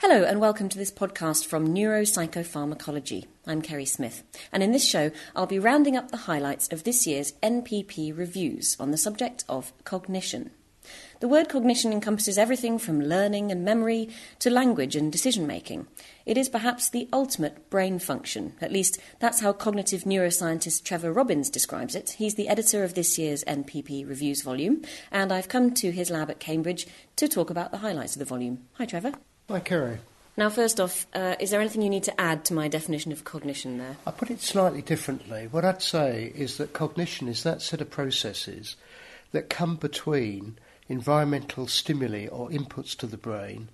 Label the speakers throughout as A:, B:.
A: Hello, and welcome to this podcast from Neuropsychopharmacology. I'm Kerry Smith, and in this show, I'll be rounding up the highlights of this year's NPP reviews on the subject of cognition. The word cognition encompasses everything from learning and memory to language and decision making. It is perhaps the ultimate brain function. At least, that's how cognitive neuroscientist Trevor Robbins describes it. He's the editor of this year's NPP Reviews volume, and I've come to his lab at Cambridge to talk about the highlights of the volume. Hi, Trevor.
B: Hi, Kerry.
A: Now, first off, uh, is there anything you need to add to my definition of cognition there?
B: I put it slightly differently. What I'd say is that cognition is that set of processes that come between environmental stimuli or inputs to the brain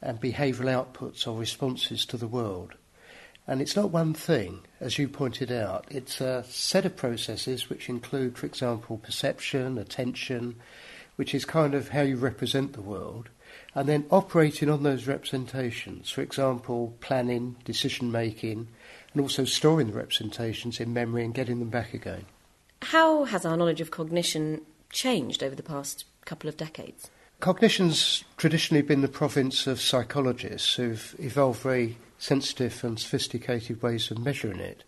B: and behavioural outputs or responses to the world. And it's not one thing, as you pointed out. It's a set of processes which include, for example, perception, attention, which is kind of how you represent the world, and then operating on those representations, for example, planning, decision making, and also storing the representations in memory and getting them back again.
A: How has our knowledge of cognition changed over the past couple of decades?
B: Cognition's traditionally been the province of psychologists who've evolved very sensitive and sophisticated ways of measuring it.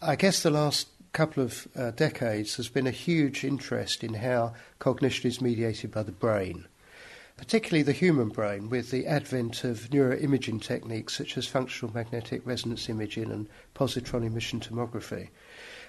B: I guess the last couple of uh, decades there's been a huge interest in how cognition is mediated by the brain particularly the human brain, with the advent of neuroimaging techniques such as functional magnetic resonance imaging and positron emission tomography,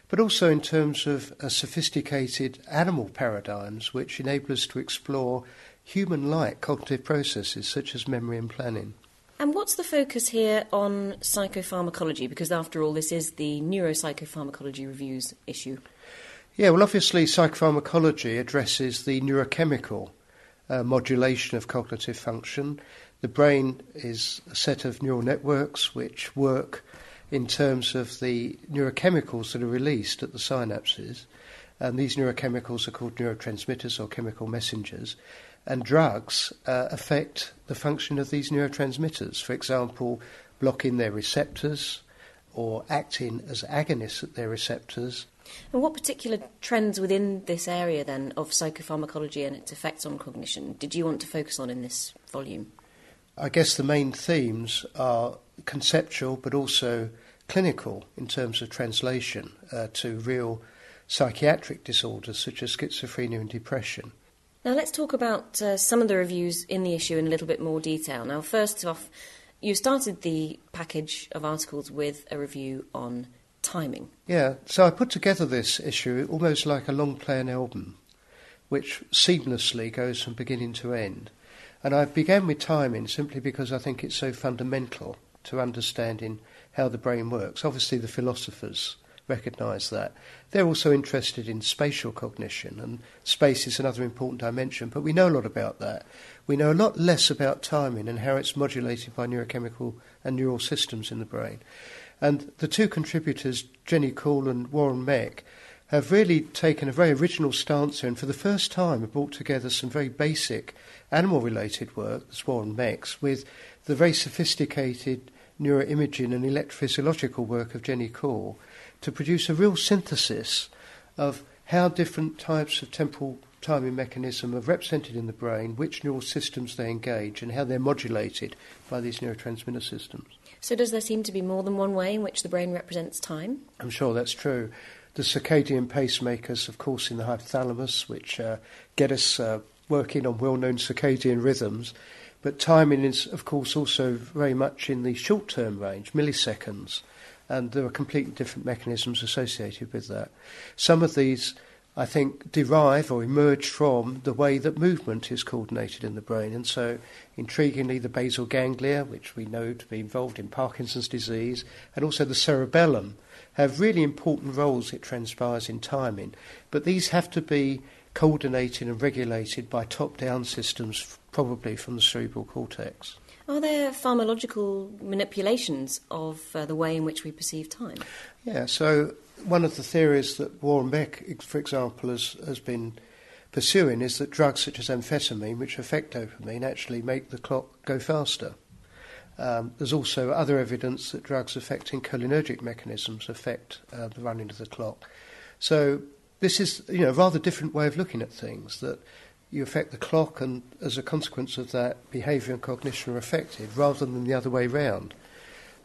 B: but also in terms of sophisticated animal paradigms which enable us to explore human like cognitive processes such as memory and planning.
A: And what's the focus here on psychopharmacology? Because after all, this is the Neuropsychopharmacology Reviews issue.
B: Yeah, well, obviously, psychopharmacology addresses the neurochemical uh, modulation of cognitive function. The brain is a set of neural networks which work in terms of the neurochemicals that are released at the synapses. And these neurochemicals are called neurotransmitters or chemical messengers. And drugs uh, affect the function of these neurotransmitters. For example, blocking their receptors or acting as agonists at their receptors
A: and what particular trends within this area then of psychopharmacology and its effects on cognition did you want to focus on in this volume?
B: I guess the main themes are conceptual but also clinical in terms of translation uh, to real psychiatric disorders such as schizophrenia and depression.
A: Now, let's talk about uh, some of the reviews in the issue in a little bit more detail. Now, first off, you started the package of articles with a review on timing.
B: Yeah, so I put together this issue almost like a long play playing album, which seamlessly goes from beginning to end. And I began with timing simply because I think it's so fundamental to understanding how the brain works. Obviously, the philosophers recognise that. They're also interested in spatial cognition, and space is another important dimension, but we know a lot about that. We know a lot less about timing and how it's modulated by neurochemical and neural systems in the brain. And the two contributors, Jenny Coull and Warren Meck, have really taken a very original stance here and for the first time have brought together some very basic animal related work, Warren Meck's, with the very sophisticated neuroimaging and electrophysiological work of Jenny Coull to produce a real synthesis of how different types of temporal timing mechanism are represented in the brain, which neural systems they engage, and how they're modulated by these neurotransmitter systems.
A: So, does there seem to be more than one way in which the brain represents time?
B: I'm sure that's true. The circadian pacemakers, of course, in the hypothalamus, which uh, get us uh, working on well known circadian rhythms. But timing is, of course, also very much in the short term range, milliseconds, and there are completely different mechanisms associated with that. Some of these I think, derive or emerge from the way that movement is coordinated in the brain. And so, intriguingly, the basal ganglia, which we know to be involved in Parkinson's disease, and also the cerebellum, have really important roles, it transpires, in timing. But these have to be coordinated and regulated by top down systems, probably from the cerebral cortex.
A: Are there pharmacological manipulations of uh, the way in which we perceive time?
B: Yeah, so one of the theories that Warren Meck, for example, has, has been pursuing is that drugs such as amphetamine, which affect dopamine, actually make the clock go faster. Um, there's also other evidence that drugs affecting cholinergic mechanisms affect uh, the running of the clock. So this is, you know, a rather different way of looking at things. That you affect the clock, and as a consequence of that, behaviour and cognition are affected, rather than the other way round.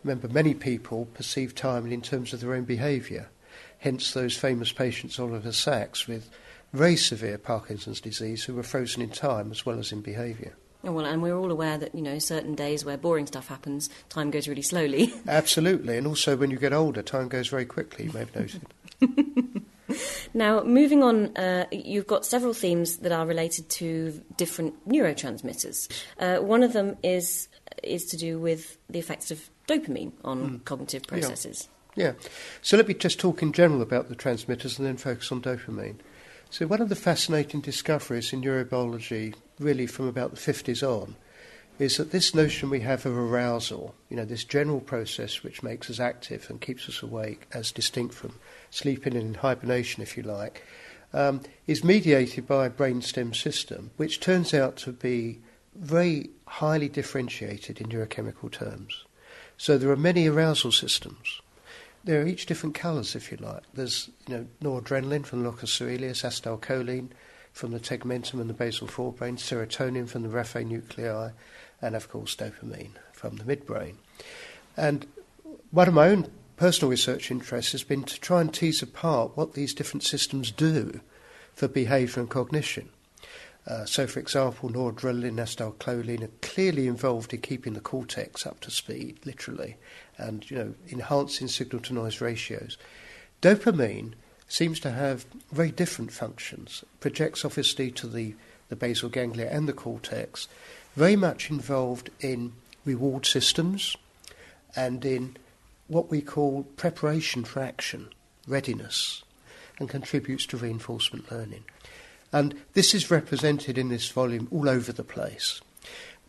B: Remember, many people perceive time in terms of their own behaviour. Hence, those famous patients, Oliver Sacks, with very severe Parkinson's disease, who were frozen in time as well as in behaviour.
A: Oh, well, and we're all aware that, you know, certain days where boring stuff happens, time goes really slowly.
B: Absolutely, and also when you get older, time goes very quickly, you may have noted.
A: Now, moving on, uh, you've got several themes that are related to different neurotransmitters. Uh, one of them is is to do with the effects of dopamine on mm. cognitive processes.
B: Yeah. Yeah. So let me just talk in general about the transmitters and then focus on dopamine. So one of the fascinating discoveries in neurobiology, really from about the 50s on, is that this notion we have of arousal, you know, this general process which makes us active and keeps us awake, as distinct from sleeping and hibernation, if you like, um, is mediated by a brainstem system, which turns out to be very highly differentiated in neurochemical terms. So there are many arousal systems. They're each different colours, if you like. There's you know noradrenaline from the locus coeruleus, acetylcholine from the tegmentum and the basal forebrain, serotonin from the raphe nuclei, and of course dopamine from the midbrain. And one of my own personal research interests has been to try and tease apart what these different systems do for behaviour and cognition. Uh, so, for example, noradrenaline, acetylcholine are clearly involved in keeping the cortex up to speed, literally, and you know, enhancing signal-to-noise ratios. Dopamine seems to have very different functions. Projects obviously to the, the basal ganglia and the cortex, very much involved in reward systems and in what we call preparation for action, readiness, and contributes to reinforcement learning. And this is represented in this volume all over the place.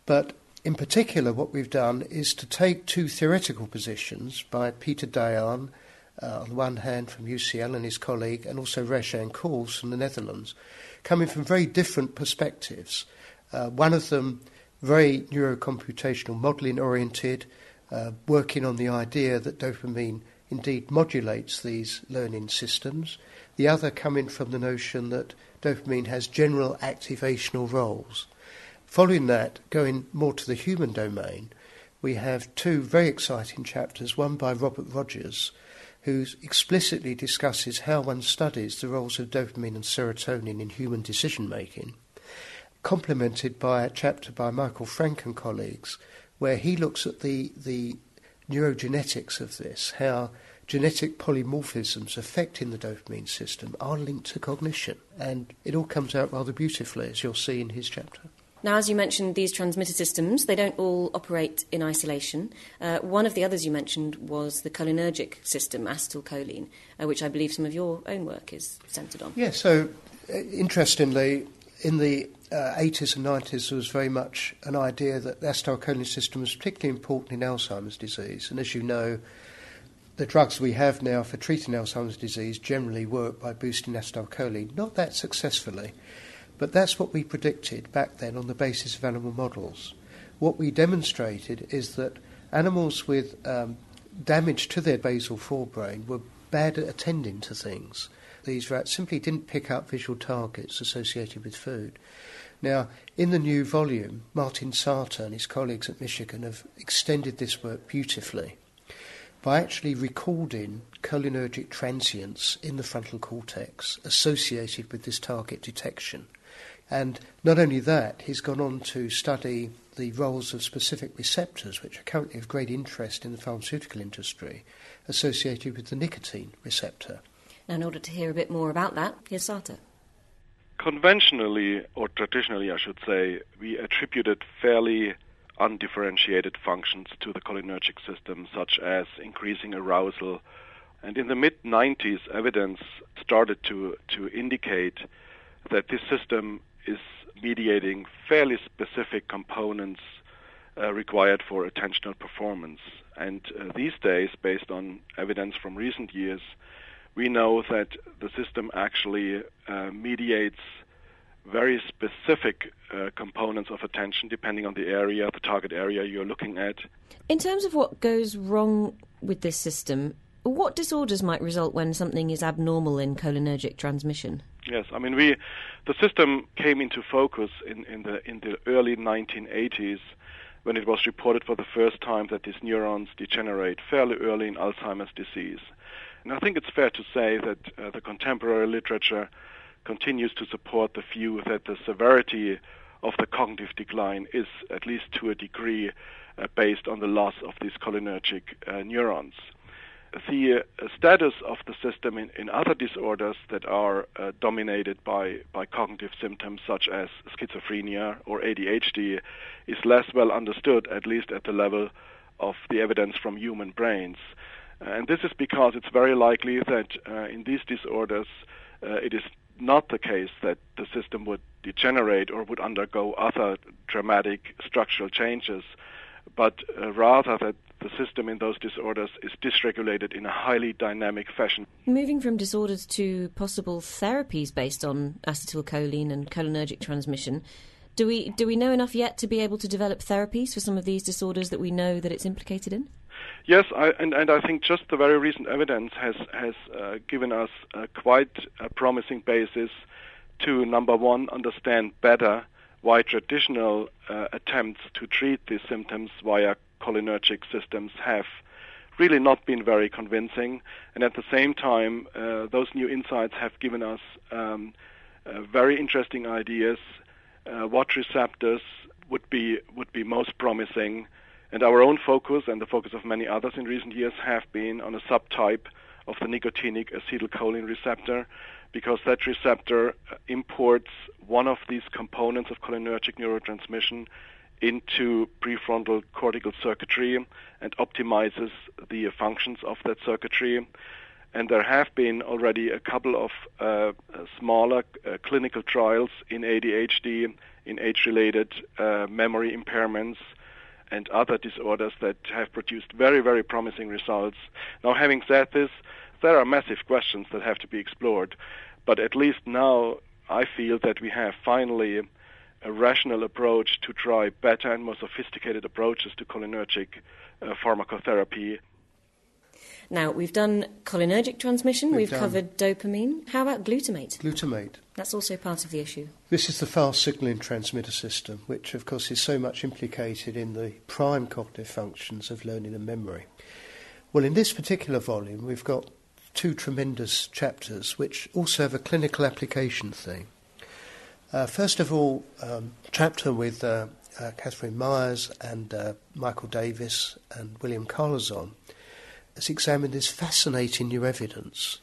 B: But in particular, what we've done is to take two theoretical positions by Peter Dayan, uh, on the one hand from UCL and his colleague, and also Roshan Cools from the Netherlands, coming from very different perspectives. Uh, one of them very neurocomputational modelling oriented, uh, working on the idea that dopamine indeed modulates these learning systems. The other coming from the notion that dopamine has general activational roles. Following that, going more to the human domain, we have two very exciting chapters, one by Robert Rogers, who explicitly discusses how one studies the roles of dopamine and serotonin in human decision making, complemented by a chapter by Michael Frank and colleagues, where he looks at the, the neurogenetics of this, how genetic polymorphisms affecting the dopamine system are linked to cognition. And it all comes out rather beautifully, as you'll see in his chapter.
A: Now, as you mentioned, these transmitter systems, they don't all operate in isolation. Uh, one of the others you mentioned was the cholinergic system, acetylcholine, uh, which I believe some of your own work is centred on.
B: Yeah, so uh, interestingly, in the uh, 80s and 90s, there was very much an idea that the acetylcholine system was particularly important in Alzheimer's disease. And as you know, the drugs we have now for treating Alzheimer's disease generally work by boosting acetylcholine, not that successfully. But that's what we predicted back then on the basis of animal models. What we demonstrated is that animals with um, damage to their basal forebrain were bad at attending to things. these rats simply didn't pick up visual targets associated with food. Now, in the new volume, Martin Sarter and his colleagues at Michigan have extended this work beautifully by actually recording cholinergic transients in the frontal cortex associated with this target detection. And not only that, he's gone on to study the roles of specific receptors, which are currently of great interest in the pharmaceutical industry, associated with the nicotine receptor.
A: Now, in order to hear a bit more about that, here's Sarter.
C: Conventionally, or traditionally, I should say, we attributed fairly undifferentiated functions to the cholinergic system, such as increasing arousal. And in the mid 90s, evidence started to, to indicate that this system is mediating fairly specific components uh, required for attentional performance. And uh, these days, based on evidence from recent years, we know that the system actually uh, mediates very specific uh, components of attention depending on the area, the target area you're looking at.
A: In terms of what goes wrong with this system, what disorders might result when something is abnormal in cholinergic transmission?
C: Yes, I mean we, the system came into focus in, in the in the early 1980s when it was reported for the first time that these neurons degenerate fairly early in Alzheimer's disease. And I think it's fair to say that uh, the contemporary literature continues to support the view that the severity of the cognitive decline is, at least to a degree, uh, based on the loss of these cholinergic uh, neurons. The uh, status of the system in, in, other disorders that are uh, dominated by, by cognitive symptoms such as schizophrenia or ADHD is less well understood, at least at the level of the evidence from human brains. And this is because it's very likely that uh, in these disorders uh, it is not the case that the system would degenerate or would undergo other dramatic structural changes, but uh, rather that the system in those disorders is dysregulated in a highly dynamic fashion.
A: Moving from disorders to possible therapies based on acetylcholine and cholinergic transmission, do we do we know enough yet to be able to develop therapies for some of these disorders that we know that it's implicated in?
C: Yes, I, and, and I think just the very recent evidence has has uh, given us a quite a promising basis to number one understand better why traditional uh, attempts to treat these symptoms via cholinergic systems have really not been very convincing, and at the same time, uh, those new insights have given us um, uh, very interesting ideas uh, what receptors would be would be most promising. And our own focus and the focus of many others in recent years have been on a subtype of the nicotinic acetylcholine receptor because that receptor uh, imports one of these components of cholinergic neurotransmission into prefrontal cortical circuitry and optimizes the functions of that circuitry. And there have been already a couple of uh, smaller uh, clinical trials in ADHD, in age related uh, memory impairments, and other disorders that have produced very, very promising results. Now, having said this, there are massive questions that have to be explored, but at least now I feel that we have finally a rational approach to try better and more sophisticated approaches to cholinergic uh, pharmacotherapy.
A: Now, we've done cholinergic transmission, we've, we've covered dopamine. How about glutamate?
B: Glutamate.
A: That's also part of the issue.
B: This is the fast signalling transmitter system, which, of course, is so much implicated in the prime cognitive functions of learning and memory. Well, in this particular volume, we've got two tremendous chapters which also have a clinical application theme. Uh, first of all, um, chapter with uh, uh, Catherine Myers and uh, Michael Davis and William Carlezon has examined this fascinating new evidence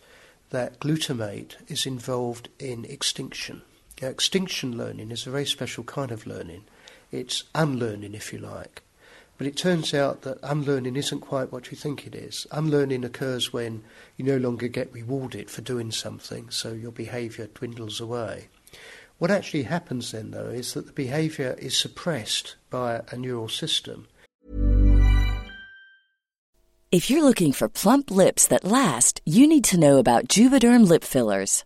B: that glutamate is involved in extinction. Now, extinction learning is a very special kind of learning. It's unlearning, if you like. But it turns out that unlearning isn't quite what you think it is. Unlearning occurs when you no longer get rewarded for doing something, so your behaviour dwindles away. What actually happens then, though, is that the behaviour is suppressed by a neural system
D: if you're looking for plump lips that last, you need to know about Juvederm lip fillers.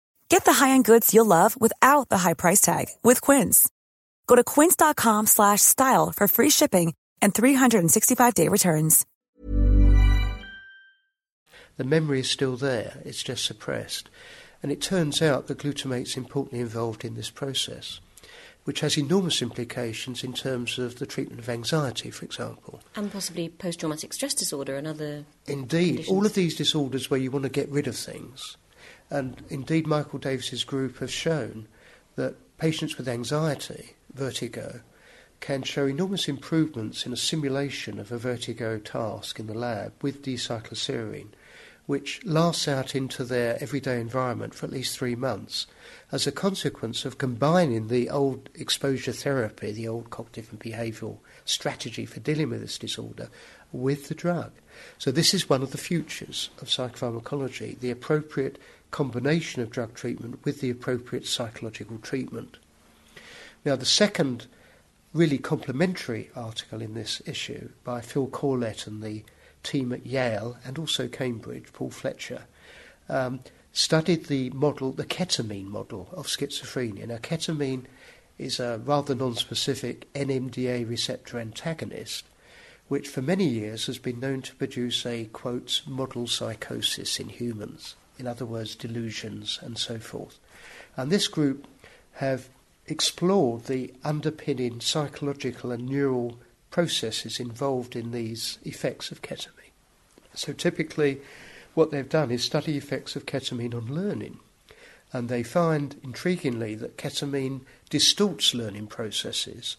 E: Get the high-end goods you'll love without the high price tag with Quince. Go to quince.com slash style for free shipping and 365-day returns.
B: The memory is still there, it's just suppressed. And it turns out that glutamate's importantly involved in this process, which has enormous implications in terms of the treatment of anxiety, for example.
A: And possibly post traumatic stress disorder and other.
B: Indeed,
A: conditions.
B: all of these disorders where you want to get rid of things. And indeed, Michael Davis's group have shown that patients with anxiety, vertigo, can show enormous improvements in a simulation of a vertigo task in the lab with D-cycloserine, which lasts out into their everyday environment for at least three months as a consequence of combining the old exposure therapy, the old cognitive and behavioural strategy for dealing with this disorder, with the drug. So this is one of the futures of psychopharmacology, the appropriate combination of drug treatment with the appropriate psychological treatment. Now, the second really complementary article in this issue by Phil Corlett and the team at Yale and also Cambridge, Paul Fletcher, um, studied the model, the ketamine model of schizophrenia. Now, ketamine is a rather non-specific NMDA receptor antagonist, which for many years has been known to produce a, quote, model psychosis in humans. In other words, delusions and so forth. And this group have explored the underpinning psychological and neural processes involved in these effects of ketamine. So typically, what they've done is study effects of ketamine on learning. And they find, intriguingly, that ketamine distorts learning processes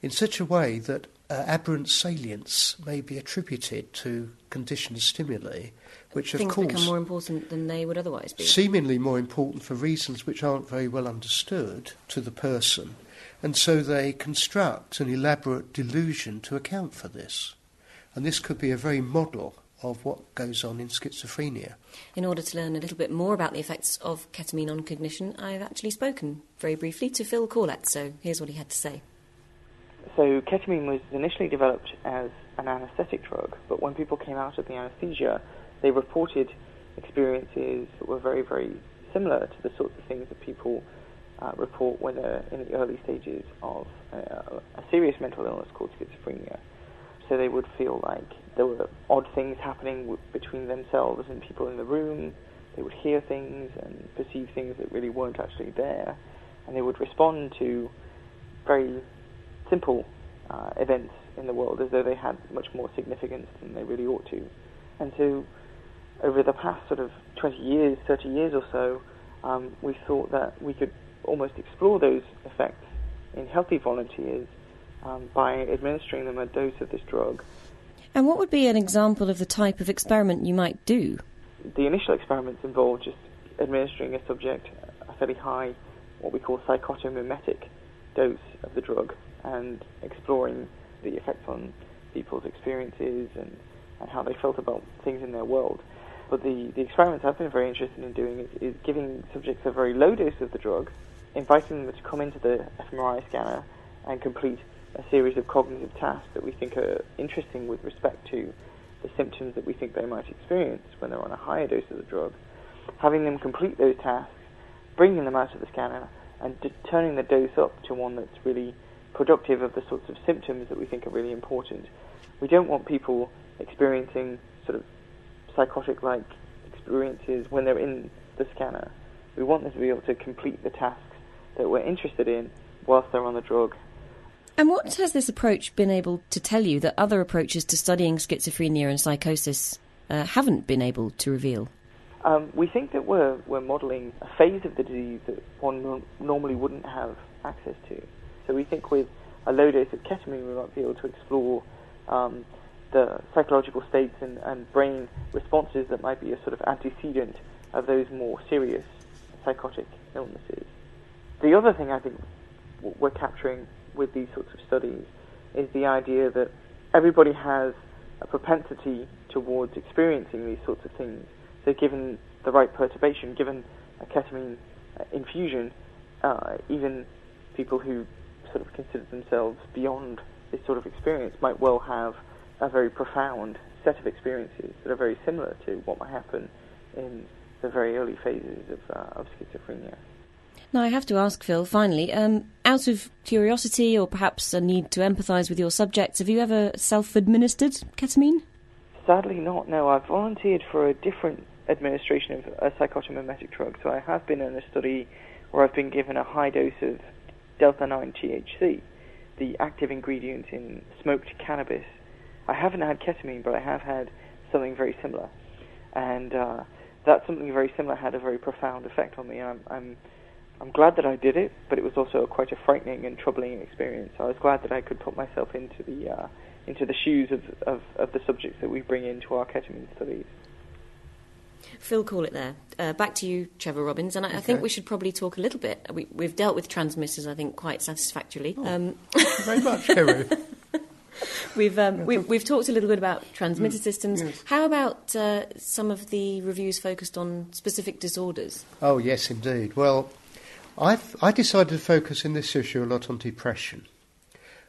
B: in such a way that uh, aberrant salience may be attributed to conditioned stimuli, which
A: Things
B: of course
A: become more important than they would otherwise be.
B: seemingly more important for reasons which aren't very well understood to the person, and so they construct an elaborate delusion to account for this. And this could be a very model of what goes on in schizophrenia.
A: In order to learn a little bit more about the effects of ketamine on cognition, I've actually spoken very briefly to Phil Corlett, so here's what he had to say.
F: So ketamine was initially developed as an anesthetic drug, but when people came out of the anesthesia, they reported experiences that were very, very similar to the sorts of things that people uh, report when they're in the early stages of uh, a serious mental illness called schizophrenia. So they would feel like there were odd things happening w- between themselves and people in the room. They would hear things and perceive things that really weren't actually there, and they would respond to very simple uh, events in the world as though they had much more significance than they really ought to. And so, over the past sort of 20 years, 30 years or so, um, we thought that we could almost explore those effects in healthy volunteers um, by administering them a dose of this drug.
A: And what would be an example of the type of experiment you might do?
F: The initial experiments involved just administering a subject a fairly high, what we call psychotomimetic dose of the drug and exploring the effects on people's experiences and, and how they felt about things in their world. But the, the experiments I've been very interested in doing is, is giving subjects a very low dose of the drug, inviting them to come into the fMRI scanner and complete a series of cognitive tasks that we think are interesting with respect to the symptoms that we think they might experience when they're on a higher dose of the drug. Having them complete those tasks, bringing them out of the scanner, and d- turning the dose up to one that's really productive of the sorts of symptoms that we think are really important. We don't want people experiencing sort of psychotic like experiences when they're in the scanner. We want them to be able to complete the tasks that we're interested in whilst they're on the drug.
A: And what has this approach been able to tell you that other approaches to studying schizophrenia and psychosis uh, haven't been able to reveal?
F: Um, we think that we're, we're modelling a phase of the disease that one no- normally wouldn't have access to. So we think with a low dose of ketamine we might be able to explore um, the psychological states and, and brain responses that might be a sort of antecedent of those more serious psychotic illnesses. The other thing I think we're capturing with these sorts of studies is the idea that everybody has a propensity towards experiencing these sorts of things. So, given the right perturbation, given a ketamine uh, infusion, uh, even people who sort of consider themselves beyond this sort of experience might well have a very profound set of experiences that are very similar to what might happen in the very early phases of, uh, of schizophrenia.
A: Now, I have to ask, Phil, finally, um, out of curiosity or perhaps a need to empathise with your subjects, have you ever self administered ketamine?
F: Sadly, not. No, I've volunteered for a different administration of a psychotomimetic drug. So I have been in a study where I've been given a high dose of delta 9 THC, the active ingredient in smoked cannabis. I haven't had ketamine, but I have had something very similar. And uh, that something very similar had a very profound effect on me. I'm, I'm I'm glad that I did it, but it was also quite a frightening and troubling experience. I was glad that I could put myself into the uh, into the shoes of, of, of, the subjects that we bring into our ketamine studies.
A: Phil, Corlett there. Uh, back to you, Trevor Robbins, and I, okay. I, think we should probably talk a little bit. We, have dealt with transmitters, I think, quite satisfactorily.
B: Oh, um, very much, Harry.
A: we've, um, we, we've talked a little bit about transmitter mm. systems. Yes. How about uh, some of the reviews focused on specific disorders?
B: Oh, yes, indeed. Well, I've, I decided to focus in this issue a lot on depression.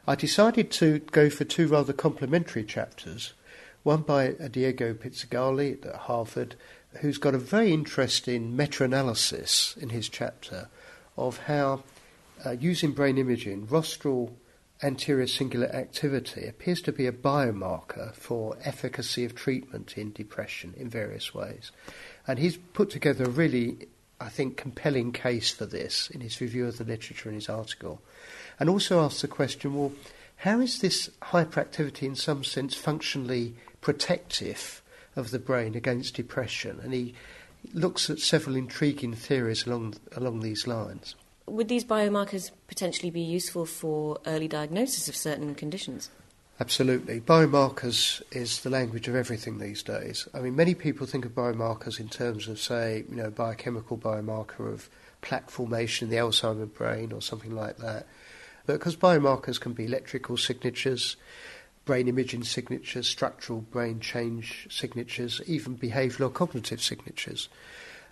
B: I decided to go for two rather complementary chapters, one by Diego Pizzagalli at Harvard, who's got a very interesting meta-analysis in his chapter of how, uh, using brain imaging, rostral anterior cingulate activity appears to be a biomarker for efficacy of treatment in depression in various ways. And he's put together a really I think, compelling case for this in his review of the literature in his article. And also asks the question well, how is this hyperactivity in some sense functionally protective of the brain against depression? And he looks at several intriguing theories along, along these lines.
A: Would these biomarkers potentially be useful for early diagnosis of certain conditions?
B: Absolutely. Biomarkers is the language of everything these days. I mean, many people think of biomarkers in terms of, say, you know, biochemical biomarker of plaque formation in the Alzheimer brain or something like that. But because biomarkers can be electrical signatures, brain imaging signatures, structural brain change signatures, even behavioural cognitive signatures.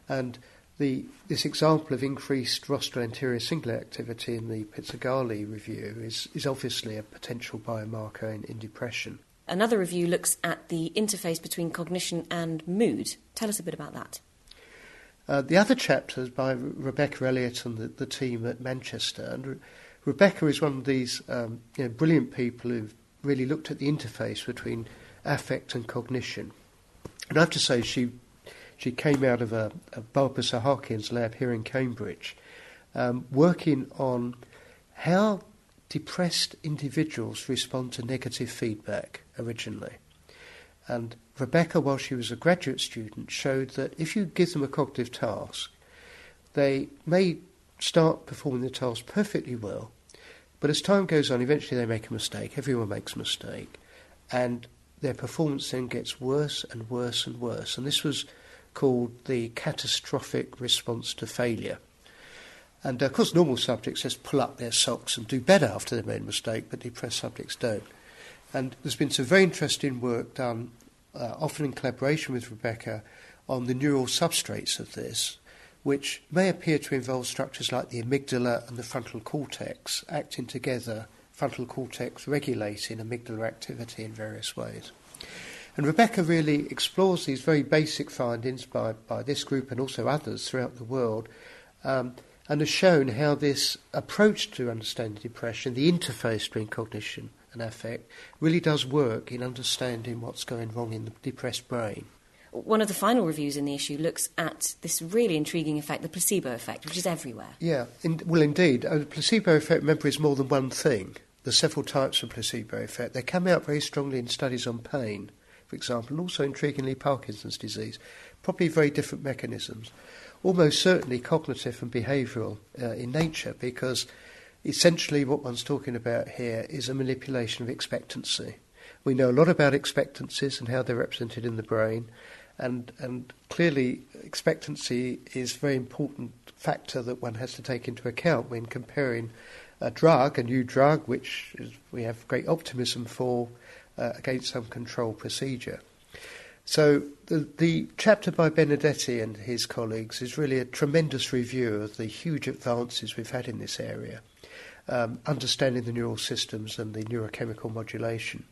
B: And the, this example of increased rostral anterior cingulate activity in the Pizzagalli review is, is obviously a potential biomarker in, in depression.
A: Another review looks at the interface between cognition and mood. Tell us a bit about that.
B: Uh, the other chapter is by Rebecca Elliott and the, the team at Manchester. And Re- Rebecca is one of these um, you know, brilliant people who've really looked at the interface between affect and cognition. And I have to say, she she came out of a, a Sahakian's lab here in Cambridge, um, working on how depressed individuals respond to negative feedback originally. And Rebecca, while she was a graduate student, showed that if you give them a cognitive task, they may start performing the task perfectly well, But as time goes on, eventually they make a mistake. Everyone makes a mistake. And their performance then gets worse and worse and worse. And this was called the catastrophic response to failure. And of course, normal subjects just pull up their socks and do better after they've made a mistake, but depressed subjects don't. And there's been some very interesting work done, uh, often in collaboration with Rebecca, on the neural substrates of this, which may appear to involve structures like the amygdala and the frontal cortex acting together, frontal cortex regulating amygdala activity in various ways. And Rebecca really explores these very basic findings by, by this group and also others throughout the world, um, and has shown how this approach to understanding depression, the interface between cognition and affect, really does work in understanding what's going wrong in the depressed brain.
A: One of the final reviews in the issue looks at this really intriguing effect, the placebo effect, which is everywhere.
B: Yeah, in, well, indeed. Uh, the placebo effect, remember, is more than one thing. There's several types of placebo effect. They come out very strongly in studies on pain, for example, and also intriguingly Parkinson's disease. Probably very different mechanisms. Almost certainly cognitive and behavioural uh, in nature, because essentially what one's talking about here is a manipulation of expectancy. We know a lot about expectancies and how they're represented in the brain, and, and clearly expectancy is a very important factor that one has to take into account when comparing a drug, a new drug, which is, we have great optimism for, uh, against some control procedure. So the, the chapter by Benedetti and his colleagues is really a tremendous review of the huge advances we've had in this area, um, understanding the neural systems and the neurochemical modulation.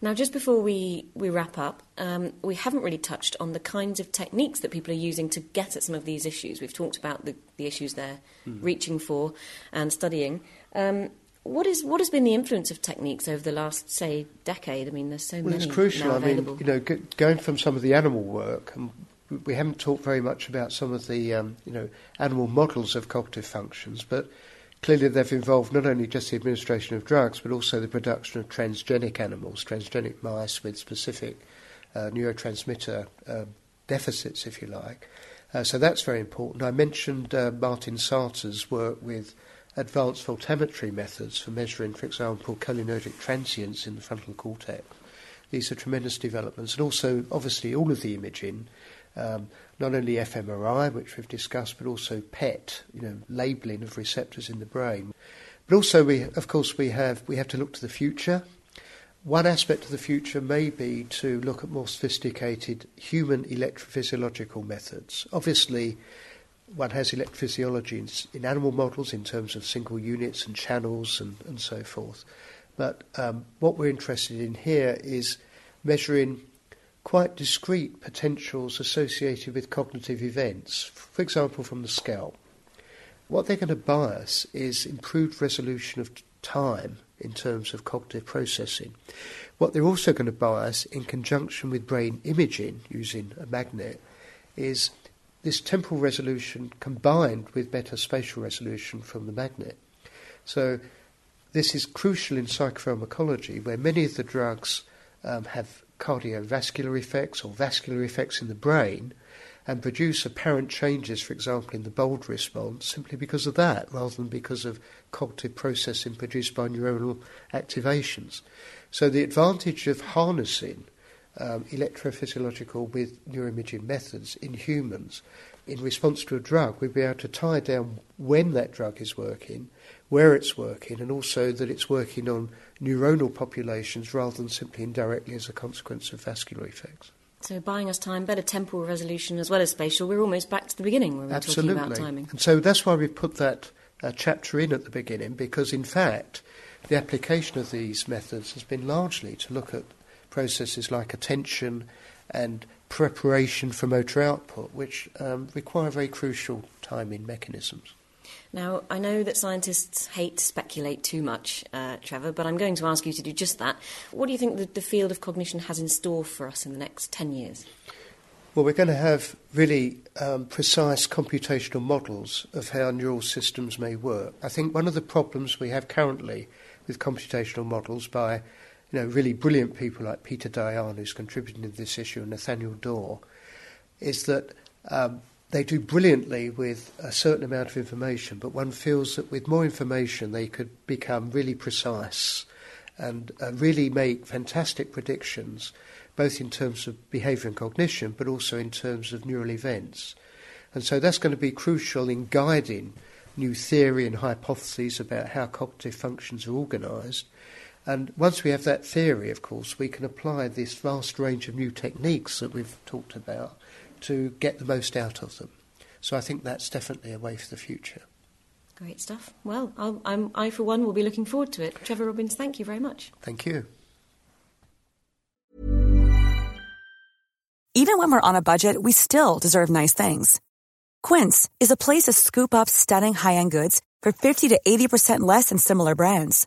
A: Now, just before we, we wrap up, um, we haven't really touched on the kinds of techniques that people are using to get at some of these issues. We've talked about the, the issues they're mm. reaching for and studying. Um, what is what has been the influence of techniques over the last say decade? I mean, there's so
B: well,
A: many.
B: Well, it's crucial.
A: I
B: mean, you know, going from some of the animal work, and we haven't talked very much about some of the um, you know animal models of cognitive functions, but clearly they've involved not only just the administration of drugs, but also the production of transgenic animals, transgenic mice with specific uh, neurotransmitter uh, deficits, if you like. Uh, so that's very important. I mentioned uh, Martin Sarter's work with advanced voltammetry methods for measuring, for example, cholinergic transients in the frontal cortex. These are tremendous developments, and also, obviously, all of the imaging, um, not only fMRI, which we've discussed, but also PET, you know, labelling of receptors in the brain. But also, we, of course, we have we have to look to the future. One aspect of the future may be to look at more sophisticated human electrophysiological methods. Obviously, one has electrophysiology in, in, animal models in terms of single units and channels and, and so forth. But um, what we're interested in here is measuring quite discrete potentials associated with cognitive events, for example, from the scalp. What they're going to bias is improved resolution of time in terms of cognitive processing. What they're also going to bias in conjunction with brain imaging using a magnet is this temporal resolution combined with better spatial resolution from the magnet. So this is crucial in psychopharmacology, where many of the drugs um, have cardiovascular effects or vascular effects in the brain and produce apparent changes, for example, in the bold response, simply because of that, rather than because of cognitive processing produced by neuronal activations. So the advantage of harnessing um, electrophysiological with neuroimaging methods in humans in response to a drug, we'd be able to tie down when that drug is working, where it's working, and also that it's working on neuronal populations rather than simply indirectly as a consequence of vascular effects.
A: So, buying us time, better temporal resolution as well as spatial, we're almost back to the beginning when we're
B: Absolutely.
A: talking about timing.
B: And so that's why we've put that uh, chapter in at the beginning, because in fact, the application of these methods has been largely to look at processes like attention and preparation for motor output, which um, require very crucial timing mechanisms.
A: Now, I know that scientists hate to speculate too much, uh, Trevor, but I'm going to ask you to do just that. What do you think the, the field of cognition has in store for us in the next 10 years?
B: Well, we're going to have really um, precise computational models of how neural systems may work. I think one of the problems we have currently with computational models by you know, really brilliant people like Peter Dayan, who's contributing to this issue, and Nathaniel Daw, is that um, they do brilliantly with a certain amount of information, but one feels that with more information they could become really precise and uh, really make fantastic predictions, both in terms of behaviour and cognition, but also in terms of neural events. And so that's going to be crucial in guiding new theory and hypotheses about how cognitive functions are organised. And once we have that theory, of course, we can apply this vast range of new techniques that we've talked about to get the most out of them. So I think that's definitely a way for the future.
A: Great stuff. Well, I'll, I'm, I, for one, will be looking forward to it. Trevor Robbins, thank you very much.
B: Thank you.
E: Even when we're on a budget, we still deserve nice things. Quince is a place to scoop up stunning high end goods for 50 to 80% less than similar brands.